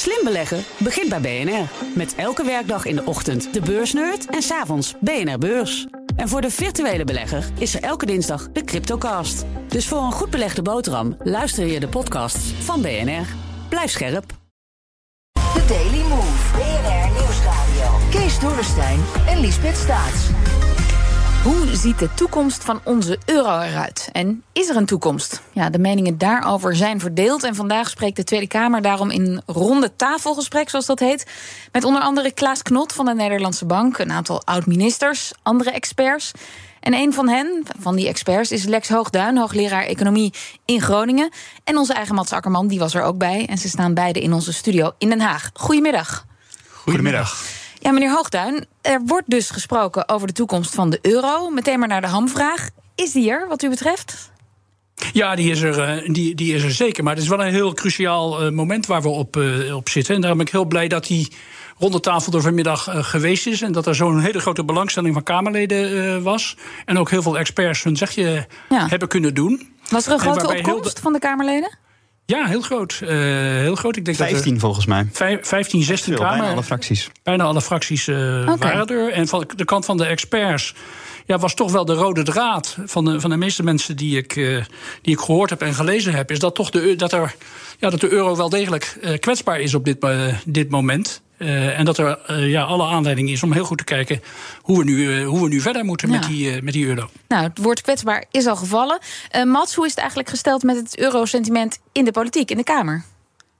Slim beleggen begint bij BNR. Met elke werkdag in de ochtend de beursnerd en s'avonds BNR Beurs. En voor de virtuele belegger is er elke dinsdag de Cryptocast. Dus voor een goed belegde boterham luister je de podcasts van BNR. Blijf scherp. The Daily Move. BNR Nieuwsradio. Kees Dorrestein en Liesbeth Staats. Hoe ziet de toekomst van onze euro eruit? En is er een toekomst? Ja, de meningen daarover zijn verdeeld. En vandaag spreekt de Tweede Kamer daarom in ronde tafelgesprek, zoals dat heet. Met onder andere Klaas Knot van de Nederlandse Bank, een aantal oud-ministers, andere experts. En een van hen, van die experts, is Lex Hoogduin, hoogleraar economie in Groningen. En onze eigen Mats Akkerman, die was er ook bij. En ze staan beide in onze studio in Den Haag. Goedemiddag. Goedemiddag. Ja, meneer Hoogduin, er wordt dus gesproken over de toekomst van de euro. Meteen maar naar de hamvraag. Is die er, wat u betreft? Ja, die is, er, eh, die, die is er zeker. Maar het is wel een heel cruciaal eh, moment waar we op, uh, op zitten. En daarom ben ik heel blij dat die ronde tafel er vanmiddag geweest is. En dat er zo'n hele grote belangstelling van Kamerleden was. En ook heel veel experts hun zegje hebben kunnen doen. Was er een grote opkomst van de Kamerleden? Ja, heel groot. Uh, heel groot. Ik denk 15 dat volgens mij. 15, 16 Kamer. Bijna alle fracties. Bijna alle fracties uh, waren er. En van de kant van de experts ja, was toch wel de rode draad van de, van de meeste mensen die ik, uh, die ik gehoord heb en gelezen heb. Is dat toch de, dat er, ja, dat de euro wel degelijk kwetsbaar is op dit, dit moment. Uh, en dat er uh, ja, alle aanleiding is om heel goed te kijken hoe we nu, uh, hoe we nu verder moeten ja. met, die, met die euro. Nou, het woord kwetsbaar is al gevallen. Mats, hoe is het eigenlijk gesteld met het eurosentiment in de politiek, in de Kamer?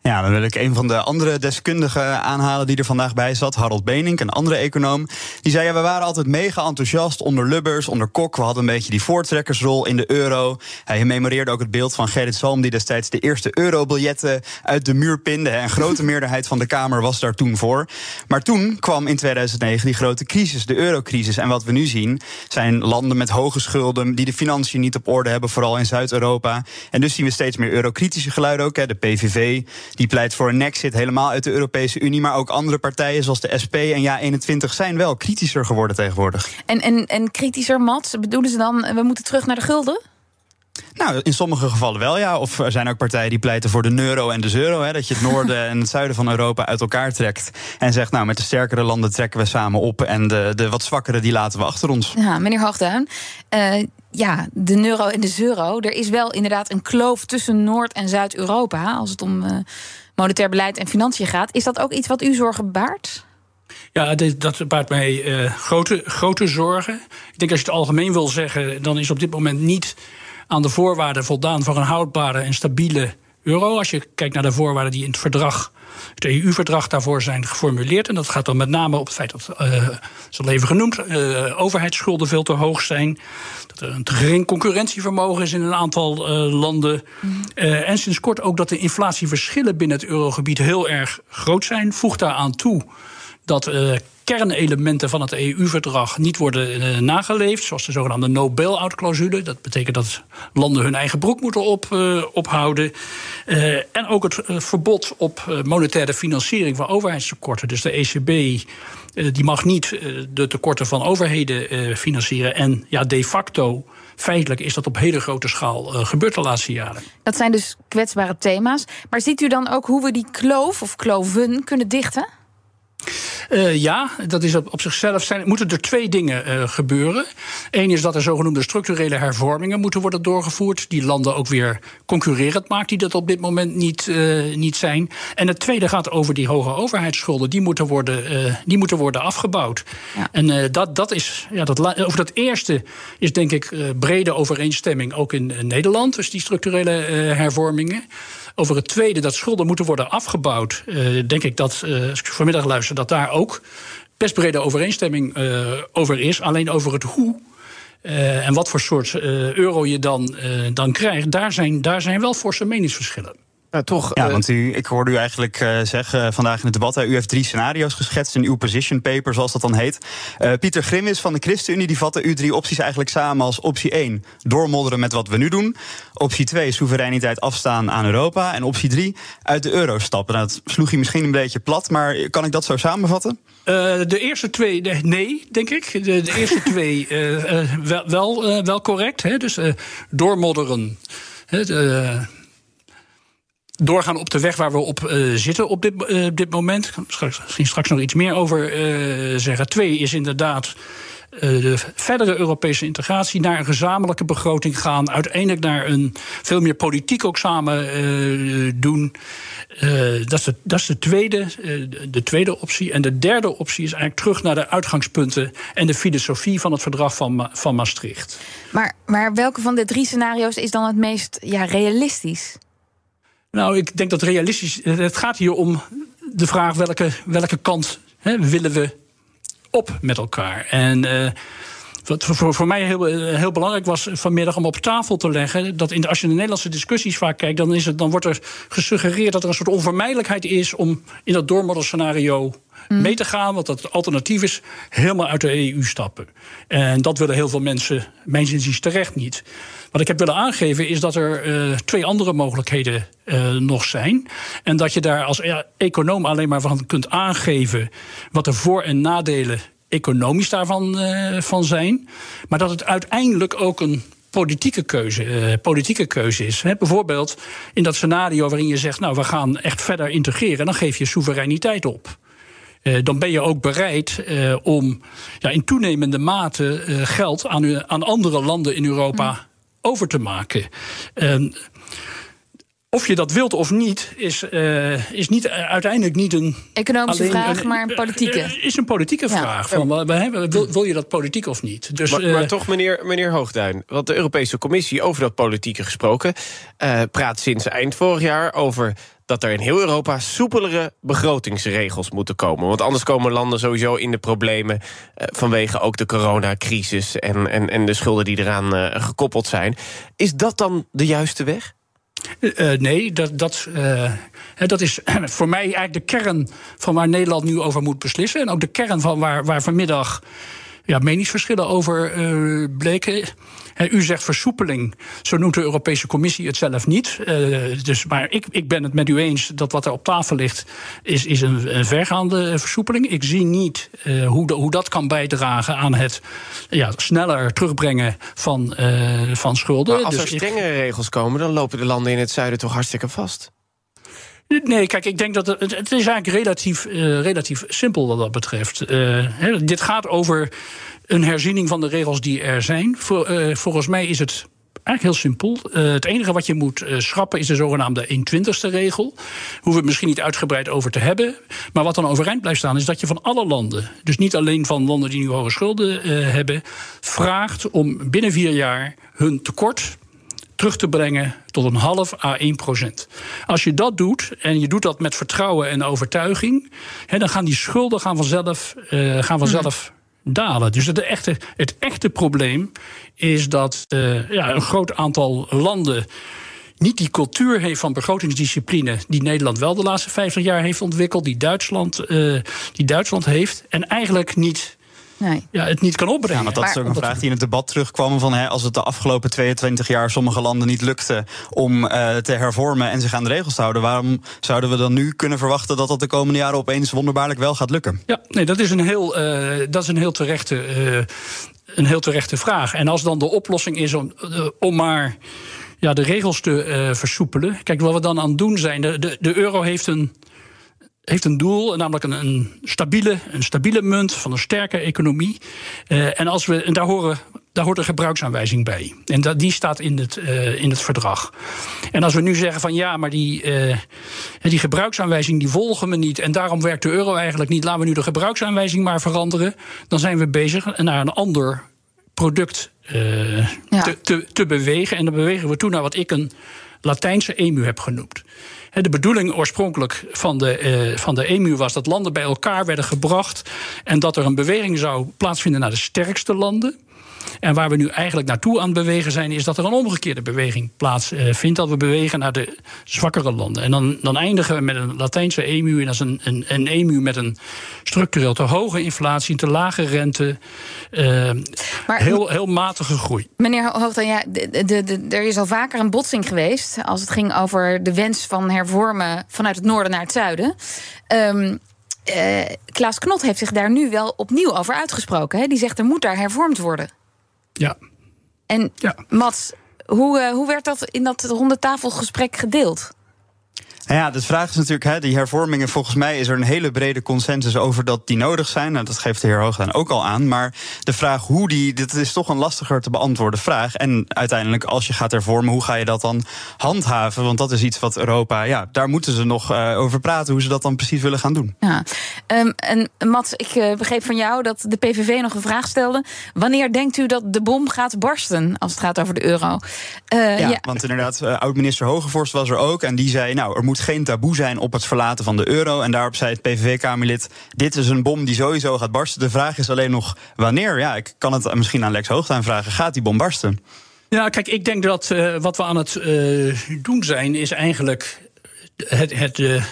Ja, dan wil ik een van de andere deskundigen aanhalen die er vandaag bij zat. Harold Benink, een andere econoom. Die zei, ja, we waren altijd mega enthousiast onder Lubbers, onder Kok. We hadden een beetje die voortrekkersrol in de euro. Hij memoreerde ook het beeld van Gerrit Salm... die destijds de eerste eurobiljetten uit de muur pinde. Een grote meerderheid van de Kamer was daar toen voor. Maar toen kwam in 2009 die grote crisis, de eurocrisis. En wat we nu zien, zijn landen met hoge schulden... die de financiën niet op orde hebben, vooral in Zuid-Europa. En dus zien we steeds meer eurokritische geluiden ook. Hè. De PVV die pleit voor een exit helemaal uit de Europese Unie. Maar ook andere partijen zoals de SP en Ja21 zijn wel kritischer geworden tegenwoordig. En, en, en kritischer, Mats, bedoelen ze dan we moeten terug naar de gulden? Nou, in sommige gevallen wel, ja. Of er zijn ook partijen die pleiten voor de euro en de euro. Hè, dat je het noorden en het zuiden van Europa uit elkaar trekt. En zegt, nou, met de sterkere landen trekken we samen op. En de, de wat zwakkere, die laten we achter ons. Ja, meneer Hoogduin. Uh, ja, de euro en de euro. Er is wel inderdaad een kloof tussen Noord- en Zuid-Europa. Als het om uh, monetair beleid en financiën gaat. Is dat ook iets wat u zorgen baart? Ja, dat baart mij uh, grote, grote zorgen. Ik denk als je het algemeen wil zeggen, dan is op dit moment niet aan de voorwaarden voldaan voor een houdbare en stabiele euro. Als je kijkt naar de voorwaarden die in het verdrag, het EU-verdrag daarvoor zijn geformuleerd. En dat gaat dan met name op het feit dat, uh, is al even genoemd, uh, overheidsschulden veel te hoog zijn. Dat er een te gering concurrentievermogen is in een aantal uh, landen. Mm. en sinds kort ook dat de inflatieverschillen binnen het eurogebied heel erg groot zijn. Voegt daaraan toe dat kernelementen van het EU-verdrag niet worden uh, nageleefd, zoals de zogenaamde no-bail-out-clausule. Dat betekent dat landen hun eigen broek moeten op, uh, ophouden. Uh, en ook het verbod op monetaire financiering van overheidstekorten. Dus de ECB die mag niet de tekorten van overheden financieren. En ja, de facto feitelijk is dat op hele grote schaal gebeurd de laatste jaren. Dat zijn dus kwetsbare thema's. Maar ziet u dan ook hoe we die kloof of kloven kunnen dichten? Uh, ja, dat is op, op zichzelf zijn, moeten er twee dingen uh, gebeuren. Eén is dat er zogenoemde structurele hervormingen moeten worden doorgevoerd. Die landen ook weer concurrerend maakt, die dat op dit moment niet, uh, niet zijn. En het tweede gaat over die hoge overheidsschulden. Die moeten worden, die moeten worden afgebouwd. Ja. En dat, dat is, ja, dat, over dat eerste is denk ik brede overeenstemming ook in Nederland. Dus die structurele hervormingen. Over het tweede, dat schulden moeten worden afgebouwd, denk ik dat, als ik vanmiddag luister, dat daar ook best brede overeenstemming uh, over is. Alleen over het hoe. en wat voor soort euro je dan, dan krijgt, daar zijn, daar zijn wel forse meningsverschillen. Ja, toch. Ja, want u, ik hoorde u eigenlijk uh, zeggen vandaag in het debat. u heeft drie scenario's geschetst in uw position paper, zoals dat dan heet. Uh, Pieter Grimwis van de ChristenUnie die vatte uw drie opties eigenlijk samen als optie 1: doormodderen met wat we nu doen. Optie 2: soevereiniteit afstaan aan Europa. En optie 3: uit de euro stappen. Nou, dat sloeg je misschien een beetje plat, maar kan ik dat zo samenvatten? Uh, de eerste twee, de, nee, denk ik. De, de eerste twee wel, wel, wel, correct. Hè? Dus doormodderen. Hè? Doorgaan op de weg waar we op uh, zitten op dit, uh, dit moment. Ik misschien straks nog iets meer over uh, zeggen. Twee is inderdaad de verdere Europese integratie naar een gezamenlijke begroting gaan. Uiteindelijk naar een veel meer politiek ook samen doen. dat, is de, dat is de tweede, de tweede optie. En de derde optie is eigenlijk terug naar de uitgangspunten en de filosofie van het verdrag van, van Maastricht. Maar, maar welke van de drie scenario's is dan het meest ja, realistisch? Nou, ik denk dat realistisch. Het gaat hier om de vraag welke, welke kant hè, willen we op met elkaar. En uh, wat voor, voor mij heel, heel belangrijk was vanmiddag om op tafel te leggen. dat in de, als je de Nederlandse discussies vaak kijkt. Dan, is het, dan wordt er gesuggereerd dat er een soort onvermijdelijkheid is. om in dat doormoddelscenario mm. mee te gaan. Want dat het alternatief is helemaal uit de EU stappen. En dat willen heel veel mensen, mijn inziens terecht niet. Wat ik heb willen aangeven is dat er uh, twee andere mogelijkheden uh, nog zijn. En dat je daar als econoom alleen maar van kunt aangeven wat de voor- en nadelen economisch daarvan uh, van zijn. Maar dat het uiteindelijk ook een politieke keuze, uh, politieke keuze is. He, bijvoorbeeld in dat scenario waarin je zegt: Nou, we gaan echt verder integreren, dan geef je soevereiniteit op. Uh, dan ben je ook bereid uh, om ja, in toenemende mate geld aan, aan andere landen in Europa. Mm over te maken. Of je dat wilt of niet, is, uh, is niet, uh, uiteindelijk niet een. Economische alleen, vraag, een, maar een politieke. Uh, is een politieke ja. vraag. Van, wil, wil, je dat politiek of niet? Dus, maar, maar, toch, meneer, meneer Hoogduin. Want de Europese Commissie, over dat politieke gesproken. praat sinds eind vorig jaar over dat er in heel Europa soepelere begrotingsregels moeten komen. Want anders komen landen sowieso in de problemen... Uh, vanwege ook de coronacrisis en, en, en de schulden die eraan uh, gekoppeld zijn. Is dat dan de juiste weg? Uh, nee, dat, dat, dat is voor mij eigenlijk de kern van waar Nederland nu over moet beslissen. En ook de kern van waar, waar vanmiddag ja, meningsverschillen over bleken. U zegt versoepeling. Zo noemt de Europese Commissie het zelf niet. Uh, dus, maar ik, ik ben het met u eens dat wat er op tafel ligt... is, is een, een vergaande versoepeling. Ik zie niet uh, hoe, de, hoe dat kan bijdragen aan het ja, sneller terugbrengen van, van schulden. Maar als dus er strengere regels komen... dan lopen de landen in het zuiden toch hartstikke vast. Nee, kijk, ik denk dat het, het is eigenlijk relatief, uh, relatief simpel wat dat betreft. He, dit gaat over een herziening van de regels die er zijn. Uh, volgens mij is het Eigenlijk heel simpel. Het enige wat je moet schrappen is de zogenaamde 120ste regel. Hoeven we het misschien niet uitgebreid over te hebben. Maar wat dan overeind blijft staan is dat je van alle landen, dus niet alleen van landen die nu hoge schulden hebben, vraagt om binnen vier jaar hun tekort terug te brengen tot een half à 1 procent. Als je dat doet, en je doet dat met vertrouwen en overtuiging... He, dan gaan die schulden gaan vanzelf, uh, gaan vanzelf hmm. dalen. Dus het echte, het echte probleem is dat uh, ja, een groot aantal landen niet die cultuur heeft van begrotingsdiscipline die Nederland wel de laatste 50 jaar heeft ontwikkeld, die Duitsland, uh, die Duitsland heeft, en eigenlijk niet nee. ja, het niet kan opbrengen. Ja, want dat is ook een vraag die in het debat terugkwam: van, hè, als het de afgelopen 22 jaar sommige landen niet lukte om uh, te hervormen en zich aan de regels te houden, waarom zouden we dan nu kunnen verwachten dat dat de komende jaren opeens wonderbaarlijk wel gaat lukken? Ja, nee, dat is een heel, uh, dat is een heel terechte. Uh, een heel terechte vraag. En als dan de oplossing is om, om maar ja, de regels te uh, versoepelen. Kijk, wat we dan aan het doen zijn. De, de, de euro heeft een heeft een doel, namelijk een, een, stabiele, een stabiele munt van een sterke economie. Uh, en, als we, en daar, horen, daar hoort een gebruiksaanwijzing bij. En dat, die staat in het, uh, in het verdrag. En als we nu zeggen van ja, maar die, uh, die gebruiksaanwijzing die volgen we niet. En daarom werkt de euro eigenlijk niet. Laten we nu de gebruiksaanwijzing maar veranderen. Dan zijn we bezig naar een ander product ja. te, te, te bewegen. En dan bewegen we toe naar wat ik een Latijnse emu heb genoemd. De bedoeling oorspronkelijk van de, uh, van de EMU was dat landen bij elkaar werden gebracht. En dat er een beweging zou plaatsvinden naar de sterkste landen. En waar we nu eigenlijk naartoe aan het bewegen zijn, is dat er een omgekeerde beweging plaatsvindt. Dat we bewegen naar de zwakkere landen. En dan, dan eindigen we met een Latijnse EMU. En dat is een, een, een EMU met een structureel te hoge inflatie, te lage rente. Uh, maar, heel, heel matige groei. Meneer Hoofdman, ja, de, de, de, er is al vaker een botsing geweest. als het ging over de wens van hervormen vanuit het noorden naar het zuiden. Um, uh, Klaas Knot heeft zich daar nu wel opnieuw over uitgesproken. Hè? Die zegt er moet daar hervormd worden. Ja. En ja. Mats, hoe, uh, hoe werd dat in dat ronde tafelgesprek gedeeld? Nou ja, de vraag is natuurlijk, hè, die hervormingen, volgens mij is er een hele brede consensus over dat die nodig zijn. Nou, dat geeft de heer Hooglaan ook al aan. Maar de vraag hoe die, dit is toch een lastiger te beantwoorden vraag. En uiteindelijk, als je gaat hervormen, hoe ga je dat dan handhaven? Want dat is iets wat Europa, ja, daar moeten ze nog uh, over praten, hoe ze dat dan precies willen gaan doen. Ja. Um, en Mats, ik uh, begreep van jou dat de PVV nog een vraag stelde. Wanneer denkt u dat de bom gaat barsten als het gaat over de euro? Uh, ja, ja, want inderdaad, oud-minister Hogevorst was er ook. En die zei, nou, er moet geen taboe zijn op het verlaten van de euro. En daarop zei het PVV-Kamerlid: Dit is een bom die sowieso gaat barsten. De vraag is alleen nog wanneer. Ja, ik kan het misschien aan Lex Hoogtuin vragen: gaat die bom barsten? Ja, kijk, ik denk dat uh, wat we aan het uh, doen zijn, is eigenlijk het, het, uh,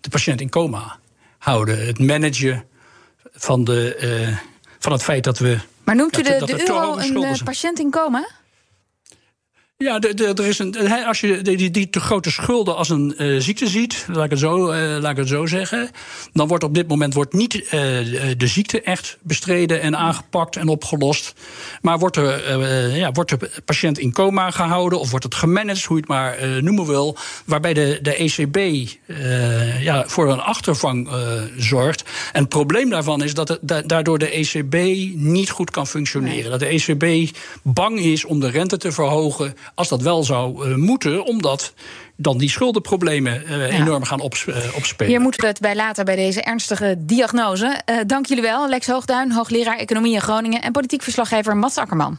de patiënt in coma houden. Het managen van, de, van het feit dat we. Maar noemt u de, de euro een patiënt in coma? Ja, er is een, als je die, die te grote schulden als een uh, ziekte ziet, laat ik, het zo, uh, laat ik het zo zeggen, dan wordt op dit moment wordt niet uh, de ziekte echt bestreden en aangepakt en opgelost. Maar wordt, er, ja, wordt de patiënt in coma gehouden of wordt het gemanaged, hoe je het maar noemen wil, waarbij de, de ECB ja, voor een achtervang zorgt. En het probleem daarvan is dat het, daardoor de ECB niet goed kan functioneren. Dat de ECB bang is om de rente te verhogen als dat wel zou uh, moeten, omdat dan die schuldenproblemen uh, enorm gaan op, uh, opspelen. Hier moeten we het bij later bij deze ernstige diagnose. dank jullie wel, Lex Hoogduin, hoogleraar Economie in Groningen... en politiek verslaggever Mats Akkerman.